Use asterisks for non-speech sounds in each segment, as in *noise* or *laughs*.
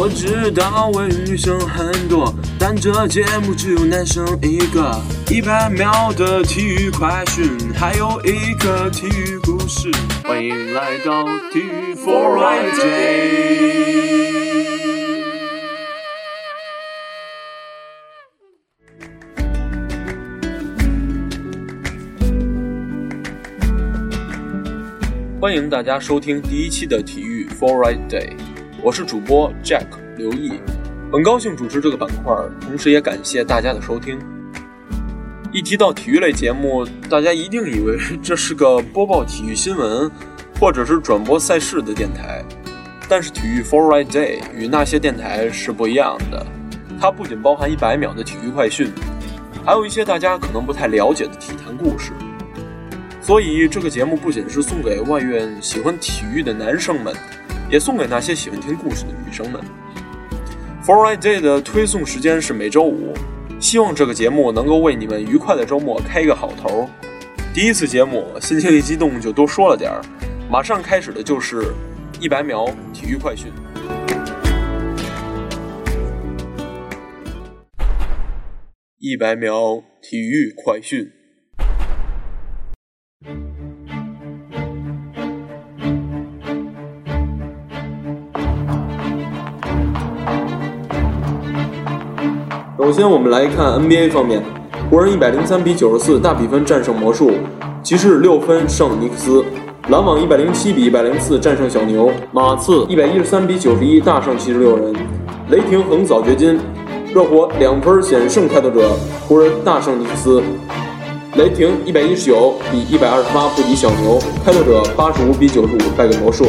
我知道为女生很多，但这节目只有男生一个。一百秒的体育快讯，还有一个体育故事。欢迎来到体育 For Day。欢迎大家收听第一期的体育 For Day。我是主播 Jack 刘毅，很高兴主持这个板块，同时也感谢大家的收听。一提到体育类节目，大家一定以为 *laughs* 这是个播报体育新闻，或者是转播赛事的电台。但是体育 For Right Day 与那些电台是不一样的，它不仅包含一百秒的体育快讯，还有一些大家可能不太了解的体坛故事。所以这个节目不仅是送给外院喜欢体育的男生们。也送给那些喜欢听故事的女生们。For Right Day 的推送时间是每周五，希望这个节目能够为你们愉快的周末开一个好头。第一次节目，心情一激动就多说了点儿。马上开始的就是一百秒体育快讯。一百秒体育快讯。首先，我们来看 NBA 方面，湖人一百零三比九十四大比分战胜魔术，骑士六分胜尼克斯，篮网一百零七比一百零四战胜小牛，马刺一百一十三比九十一大胜七十六人，雷霆横扫掘金，热火两分险胜开拓者，湖人大胜尼克斯，雷霆一百一十九比一百二十八不敌小牛，开拓者八十五比九十五败给魔术。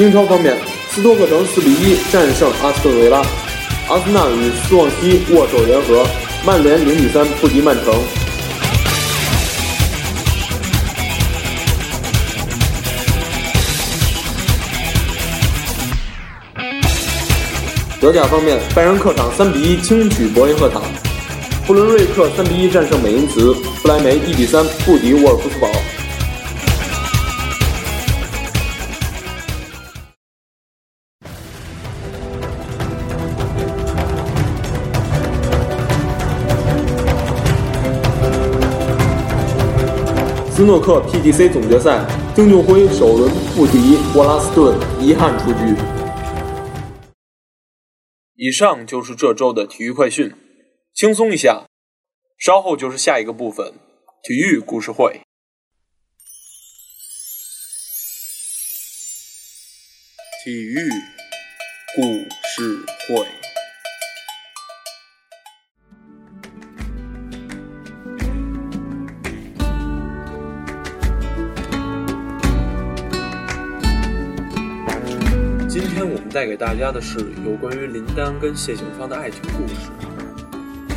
英超方面，斯托克城四比一战胜阿斯顿维拉，阿森纳与斯旺西握手言和，曼联零比三不敌曼城。德甲方面，拜仁客场三比一轻取伯恩赫塔，布伦瑞克三比一战胜美因茨，不莱梅一比三不敌沃尔夫斯堡。斯诺克 PDC 总决赛，丁俊晖首轮不敌沃拉斯顿，遗憾出局。以上就是这周的体育快讯，轻松一下。稍后就是下一个部分——体育故事会。体育故事会。今天我们带给大家的是有关于林丹跟谢杏芳的爱情故事。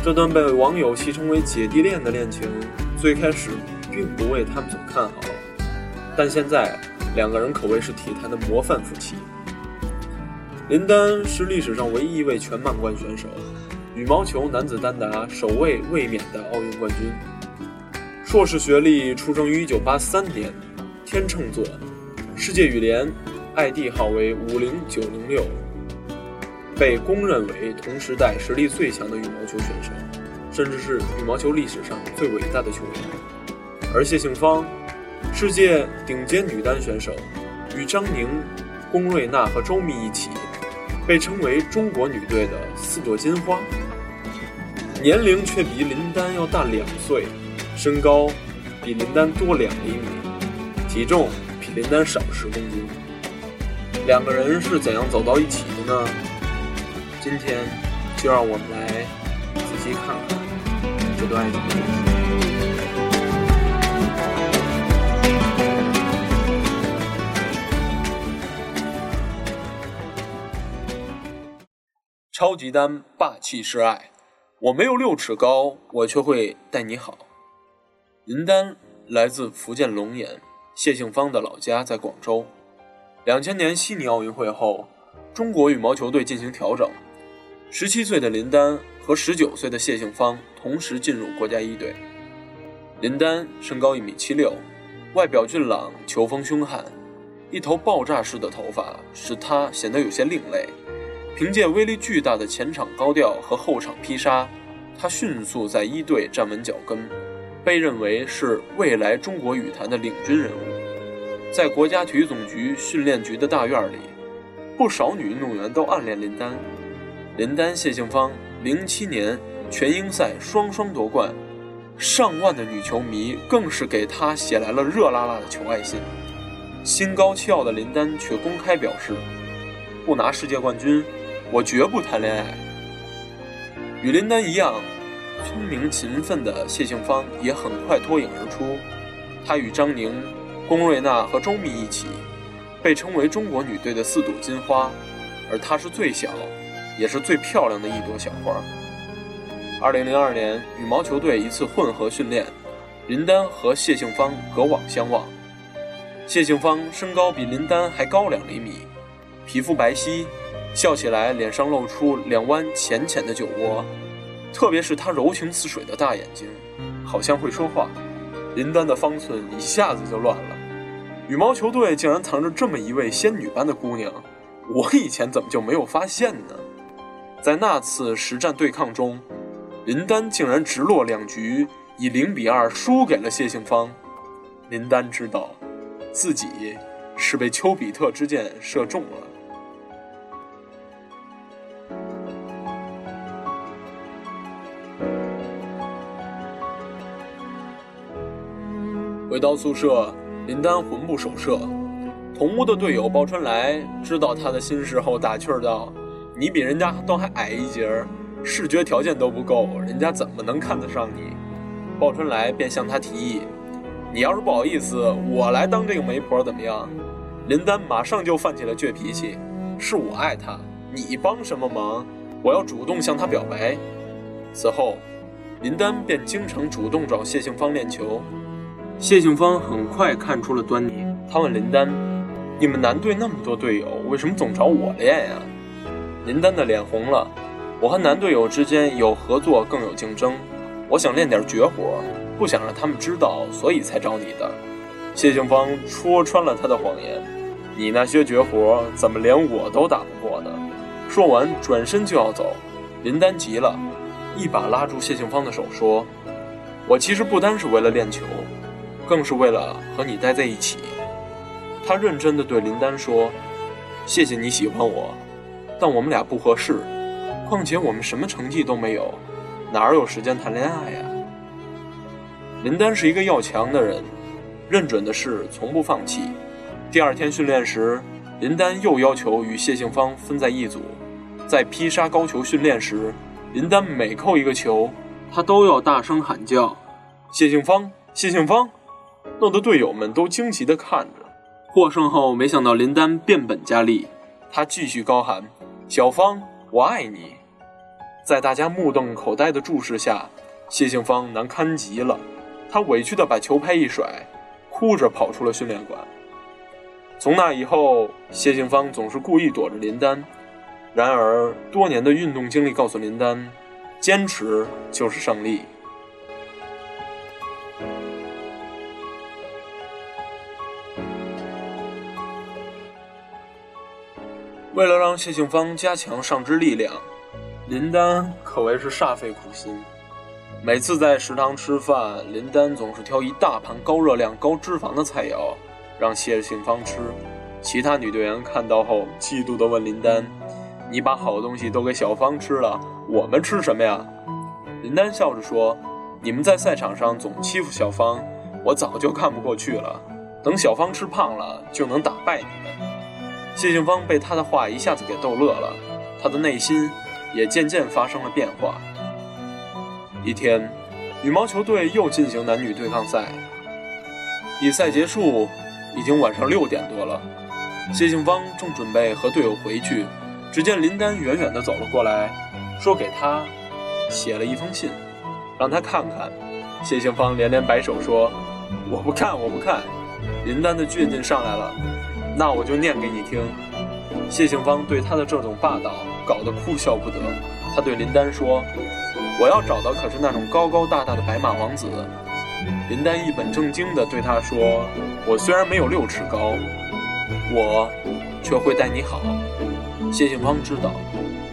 这段被网友戏称为“姐弟恋”的恋情，最开始并不为他们所看好，但现在两个人可谓是体坛的模范夫妻。林丹是历史上唯一一位全满贯选手，羽毛球男子单打首位卫冕的奥运冠军。硕士学历，出生于1983年，天秤座，世界羽联。ID 号为五零九零六，被公认为同时代实力最强的羽毛球选手，甚至是羽毛球历史上最伟大的球员。而谢杏芳，世界顶尖女单选手，与张宁、龚瑞娜和周密一起，被称为中国女队的四朵金花。年龄却比林丹要大两岁，身高比林丹多两厘米，体重比林丹少十公斤。两个人是怎样走到一起的呢？今天就让我们来仔细看看这段爱情故事。超级丹霸气示爱，我没有六尺高，我却会待你好。林丹来自福建龙岩，谢杏芳的老家在广州。两千年悉尼奥运会后，中国羽毛球队进行调整，十七岁的林丹和十九岁的谢杏芳同时进入国家一队。林丹身高一米七六，外表俊朗，球风凶悍，一头爆炸式的头发使他显得有些另类。凭借威力巨大的前场高调和后场劈杀，他迅速在一队站稳脚跟，被认为是未来中国羽坛的领军人物。在国家体育总局训练局的大院里，不少女运动员都暗恋林丹。林丹、谢杏芳，零七年全英赛双双夺冠，上万的女球迷更是给他写来了热辣辣的求爱信。心高气傲的林丹却公开表示，不拿世界冠军，我绝不谈恋爱。与林丹一样，聪明勤奋的谢杏芳也很快脱颖而出，她与张宁。龚瑞娜和周密一起，被称为中国女队的四朵金花，而她是最小，也是最漂亮的一朵小花。二零零二年羽毛球队一次混合训练，林丹和谢杏芳隔网相望。谢杏芳身高比林丹还高两厘米，皮肤白皙，笑起来脸上露出两弯浅浅的酒窝，特别是她柔情似水的大眼睛，好像会说话。林丹的方寸一下子就乱了。羽毛球队竟然藏着这么一位仙女般的姑娘，我以前怎么就没有发现呢？在那次实战对抗中，林丹竟然直落两局，以零比二输给了谢杏芳。林丹知道，自己是被丘比特之箭射中了。回到宿舍，林丹魂不守舍。同屋的队友鲍春来知道他的心事后，打趣道：“你比人家都还矮一截，视觉条件都不够，人家怎么能看得上你？”鲍春来便向他提议：“你要是不好意思，我来当这个媒婆怎么样？”林丹马上就犯起了倔脾气：“是我爱他，你帮什么忙？我要主动向他表白。”此后，林丹便经常主动找谢杏芳练球。谢杏芳很快看出了端倪，他问林丹：“你们男队那么多队友，为什么总找我练呀？”林丹的脸红了：“我和男队友之间有合作，更有竞争。我想练点绝活，不想让他们知道，所以才找你的。”谢杏芳戳穿了他的谎言：“你那些绝活，怎么连我都打不过呢？”说完，转身就要走。林丹急了，一把拉住谢杏芳的手，说：“我其实不单是为了练球。”更是为了和你待在一起，他认真地对林丹说：“谢谢你喜欢我，但我们俩不合适。况且我们什么成绩都没有，哪有时间谈恋爱呀？”林丹是一个要强的人，认准的事从不放弃。第二天训练时，林丹又要求与谢杏芳分在一组。在劈杀高球训练时，林丹每扣一个球，他都要大声喊叫：“谢杏芳，谢杏芳！”弄得队友们都惊奇地看着。获胜后，没想到林丹变本加厉，他继续高喊：“小芳，我爱你！”在大家目瞪口呆的注视下，谢杏芳难堪极了，她委屈地把球拍一甩，哭着跑出了训练馆。从那以后，谢杏芳总是故意躲着林丹。然而，多年的运动经历告诉林丹，坚持就是胜利。为了让谢杏芳加强上肢力量，林丹可谓是煞费苦心。每次在食堂吃饭，林丹总是挑一大盘高热量、高脂肪的菜肴让谢杏芳吃。其他女队员看到后，嫉妒地问林丹：“你把好东西都给小芳吃了，我们吃什么呀？”林丹笑着说：“你们在赛场上总欺负小芳，我早就看不过去了。等小芳吃胖了，就能打败你们。”谢杏芳被他的话一下子给逗乐了，他的内心也渐渐发生了变化。一天，羽毛球队又进行男女对抗赛，比赛结束已经晚上六点多了。谢杏芳正准备和队友回去，只见林丹远远地走了过来，说给他写了一封信，让他看看。谢杏芳连连摆手说：“我不看，我不看。”林丹的倔劲上来了。那我就念给你听。谢杏芳对他的这种霸道搞得哭笑不得。他对林丹说：“我要找的可是那种高高大大的白马王子，林丹一本正经地对他说：“我虽然没有六尺高，我却会待你好。”谢杏芳知道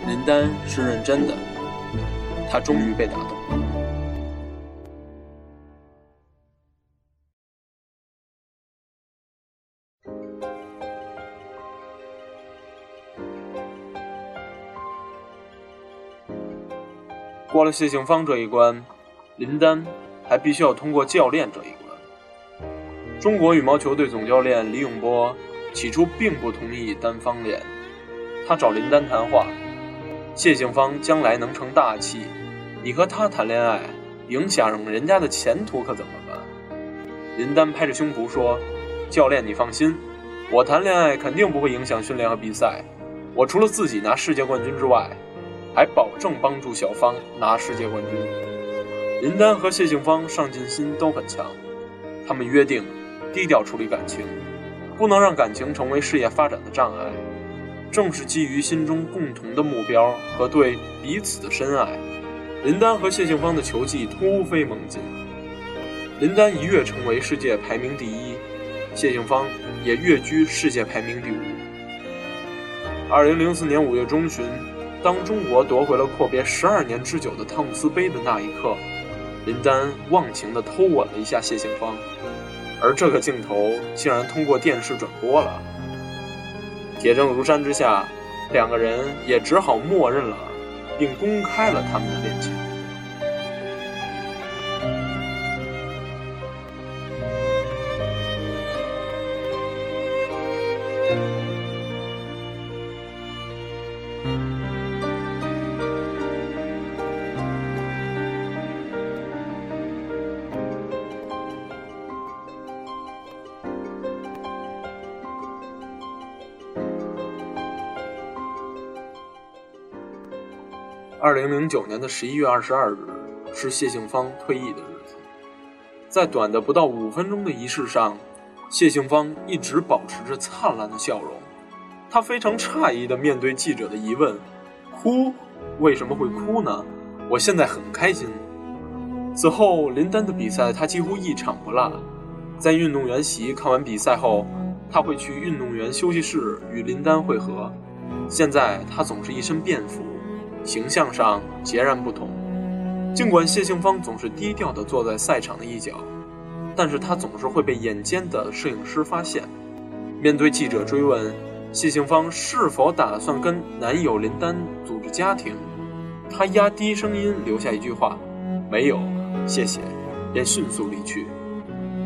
林丹是认真的，他终于被打动。过了谢杏芳这一关，林丹还必须要通过教练这一关。中国羽毛球队总教练李永波起初并不同意单方练，他找林丹谈话：“谢杏芳将来能成大器，你和她谈恋爱，影响人家的前途可怎么办？”林丹拍着胸脯说：“教练，你放心，我谈恋爱肯定不会影响训练和比赛。我除了自己拿世界冠军之外。”还保证帮助小芳拿世界冠军。林丹和谢杏芳上进心都很强，他们约定低调处理感情，不能让感情成为事业发展的障碍。正是基于心中共同的目标和对彼此的深爱，林丹和谢杏芳的球技突飞猛进。林丹一跃成为世界排名第一，谢杏芳也跃居世界排名第五。二零零四年五月中旬。当中国夺回了阔别十二年之久的汤姆斯杯的那一刻，林丹忘情地偷吻了一下谢杏芳，而这个镜头竟然通过电视转播了。铁证如山之下，两个人也只好默认了，并公开了他们的恋情。二零零九年的十一月二十二日是谢杏芳退役的日子，在短的不到五分钟的仪式上，谢杏芳一直保持着灿烂的笑容。她非常诧异地面对记者的疑问：“哭？为什么会哭呢？我现在很开心。”此后，林丹的比赛她几乎一场不落。在运动员席看完比赛后，她会去运动员休息室与林丹会合。现在她总是一身便服。形象上截然不同。尽管谢杏芳总是低调地坐在赛场的一角，但是她总是会被眼尖的摄影师发现。面对记者追问谢杏芳是否打算跟男友林丹组织家庭，她压低声音留下一句话：“没有，谢谢。”便迅速离去。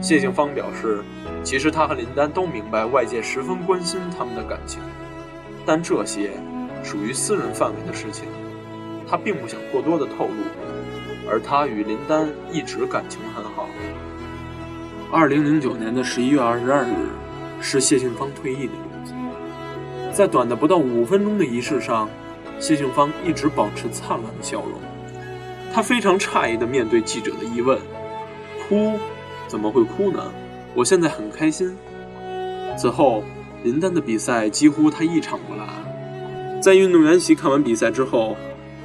谢杏芳表示，其实她和林丹都明白外界十分关心他们的感情，但这些属于私人范围的事情。他并不想过多的透露，而他与林丹一直感情很好。二零零九年的十一月二十二日是谢杏芳退役的日子，在短的不到五分钟的仪式上，谢杏芳一直保持灿烂的笑容。她非常诧异地面对记者的疑问：“哭？怎么会哭呢？我现在很开心。”此后，林丹的比赛几乎他一场不落。在运动员席看完比赛之后。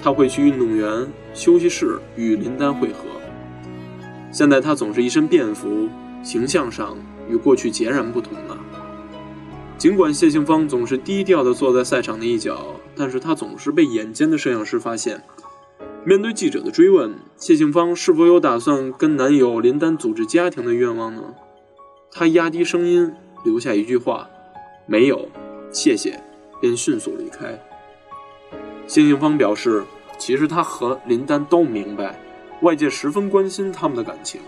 他会去运动员休息室与林丹会合。现在他总是一身便服，形象上与过去截然不同了。尽管谢杏芳总是低调地坐在赛场的一角，但是她总是被眼尖的摄影师发现。面对记者的追问，谢杏芳是否有打算跟男友林丹组织家庭的愿望呢？她压低声音，留下一句话：“没有，谢谢。”便迅速离开。谢杏芳表示，其实她和林丹都明白，外界十分关心他们的感情，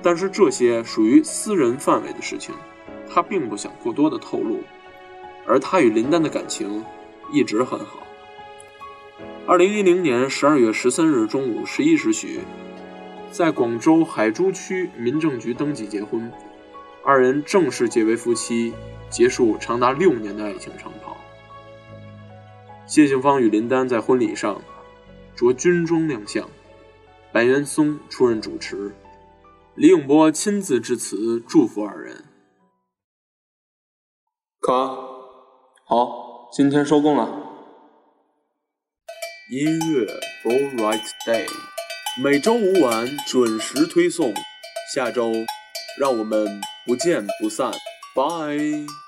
但是这些属于私人范围的事情，她并不想过多的透露。而她与林丹的感情一直很好。二零一零年十二月十三日中午十一时许，在广州海珠区民政局登记结婚，二人正式结为夫妻，结束长达六年的爱情长跑。谢杏芳与林丹在婚礼上着军装亮相，白岩松出任主持，李永波亲自致辞祝福二人。卡，好，今天收工了。音乐 All Right Day，每周五晚准时推送。下周让我们不见不散，拜。